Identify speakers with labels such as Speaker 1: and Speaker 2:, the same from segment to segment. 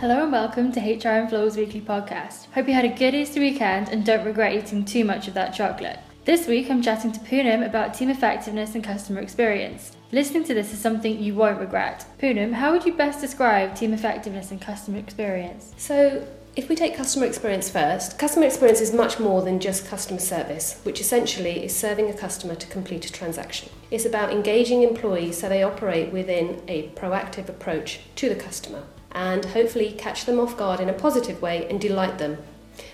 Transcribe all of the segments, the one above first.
Speaker 1: Hello and welcome to HR and Flow's weekly podcast. Hope you had a good Easter weekend and don't regret eating too much of that chocolate. This week I'm chatting to Poonam about team effectiveness and customer experience. Listening to this is something you won't regret. Poonam, how would you best describe team effectiveness and customer experience?
Speaker 2: So, if we take customer experience first, customer experience is much more than just customer service, which essentially is serving a customer to complete a transaction. It's about engaging employees so they operate within a proactive approach to the customer and hopefully catch them off guard in a positive way and delight them.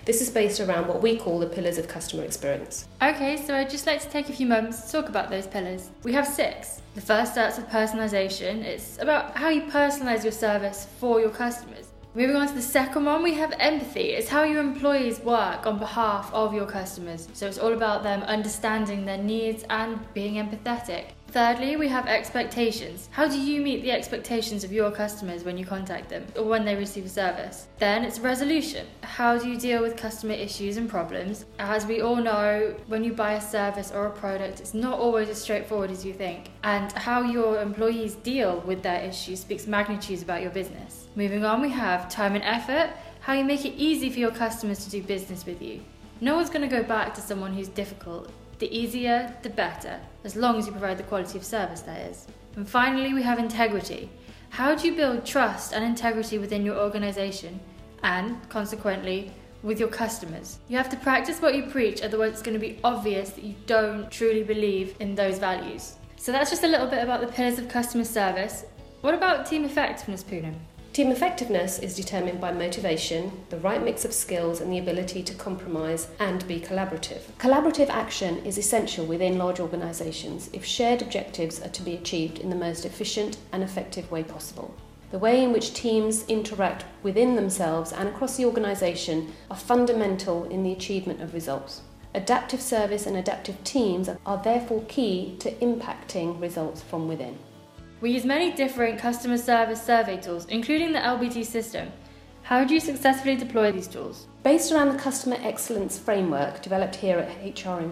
Speaker 2: This is based around what we call the pillars of customer experience.
Speaker 1: Okay, so I'd just like to take a few moments to talk about those pillars. We have six. The first starts with personalization. It's about how you personalize your service for your customers. Moving on to the second one, we have empathy. It's how your employees work on behalf of your customers. So it's all about them understanding their needs and being empathetic. Thirdly, we have expectations. How do you meet the expectations of your customers when you contact them or when they receive a service? Then it's resolution. How do you deal with customer issues and problems? As we all know, when you buy a service or a product, it's not always as straightforward as you think. And how your employees deal with their issues speaks magnitudes about your business. Moving on, we have time and effort. How you make it easy for your customers to do business with you. No one's going to go back to someone who's difficult the easier, the better, as long as you provide the quality of service, that is. And finally, we have integrity. How do you build trust and integrity within your organization and, consequently, with your customers? You have to practice what you preach, otherwise, it's going to be obvious that you don't truly believe in those values. So, that's just a little bit about the pillars of customer service. What about team effectiveness, Poonam?
Speaker 2: Team effectiveness is determined by motivation, the right mix of skills, and the ability to compromise and be collaborative. Collaborative action is essential within large organisations if shared objectives are to be achieved in the most efficient and effective way possible. The way in which teams interact within themselves and across the organisation are fundamental in the achievement of results. Adaptive service and adaptive teams are therefore key to impacting results from within.
Speaker 1: We use many different customer service survey tools, including the LBD system. How do you successfully deploy these tools?
Speaker 2: Based around the customer excellence framework developed here at HR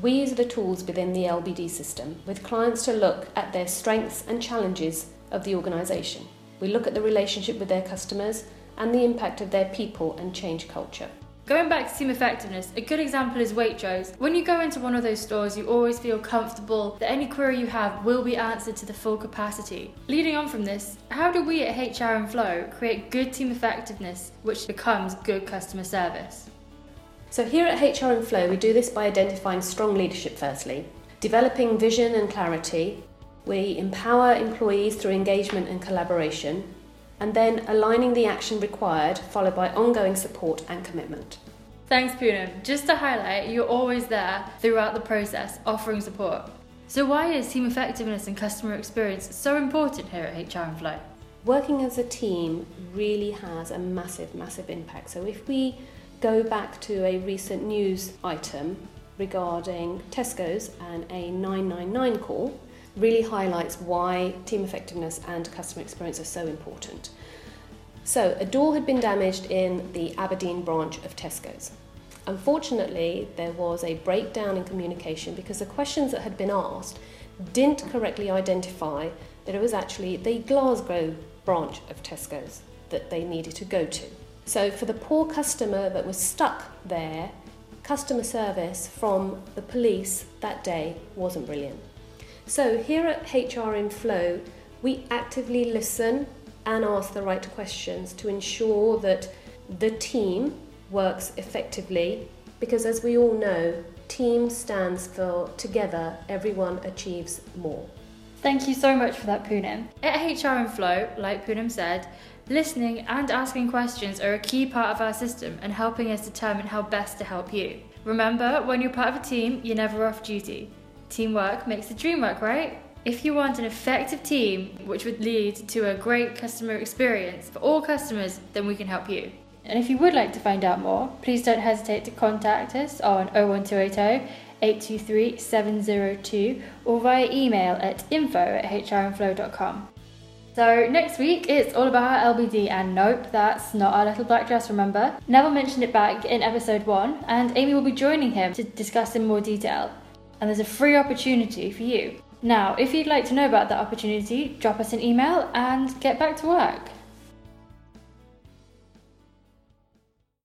Speaker 2: we use the tools within the LBD system with clients to look at their strengths and challenges of the organisation. We look at the relationship with their customers and the impact of their people and change culture.
Speaker 1: Going back to team effectiveness, a good example is Waitrose. When you go into one of those stores, you always feel comfortable that any query you have will be answered to the full capacity. Leading on from this, how do we at HR and Flow create good team effectiveness, which becomes good customer service?
Speaker 2: So, here at HR and Flow, we do this by identifying strong leadership firstly, developing vision and clarity. We empower employees through engagement and collaboration, and then aligning the action required, followed by ongoing support and commitment.
Speaker 1: Thanks, Poonam. Just to highlight, you're always there throughout the process, offering support. So, why is team effectiveness and customer experience so important here at HR and Flow?
Speaker 2: Working as a team really has a massive, massive impact. So, if we go back to a recent news item regarding Tesco's and a 999 call, really highlights why team effectiveness and customer experience are so important. So, a door had been damaged in the Aberdeen branch of Tesco's. Unfortunately, there was a breakdown in communication because the questions that had been asked didn't correctly identify that it was actually the Glasgow branch of Tesco's that they needed to go to. So, for the poor customer that was stuck there, customer service from the police that day wasn't brilliant. So, here at HR and Flow, we actively listen and ask the right questions to ensure that the team works effectively because, as we all know, team stands for together, everyone achieves more.
Speaker 1: Thank you so much for that, Poonam. At HR and Flow, like Poonam said, listening and asking questions are a key part of our system and helping us determine how best to help you. Remember, when you're part of a team, you're never off duty. Teamwork makes the dream work, right? If you want an effective team which would lead to a great customer experience for all customers, then we can help you. And if you would like to find out more, please don't hesitate to contact us on 01280 823 702 or via email at info at hrandflow.com. So next week it's all about our LBD and nope, that's not our little black dress, remember? Neville mentioned it back in episode 1 and Amy will be joining him to discuss in more detail and there's a free opportunity for you. Now, if you'd like to know about that opportunity, drop us an email and get back to work.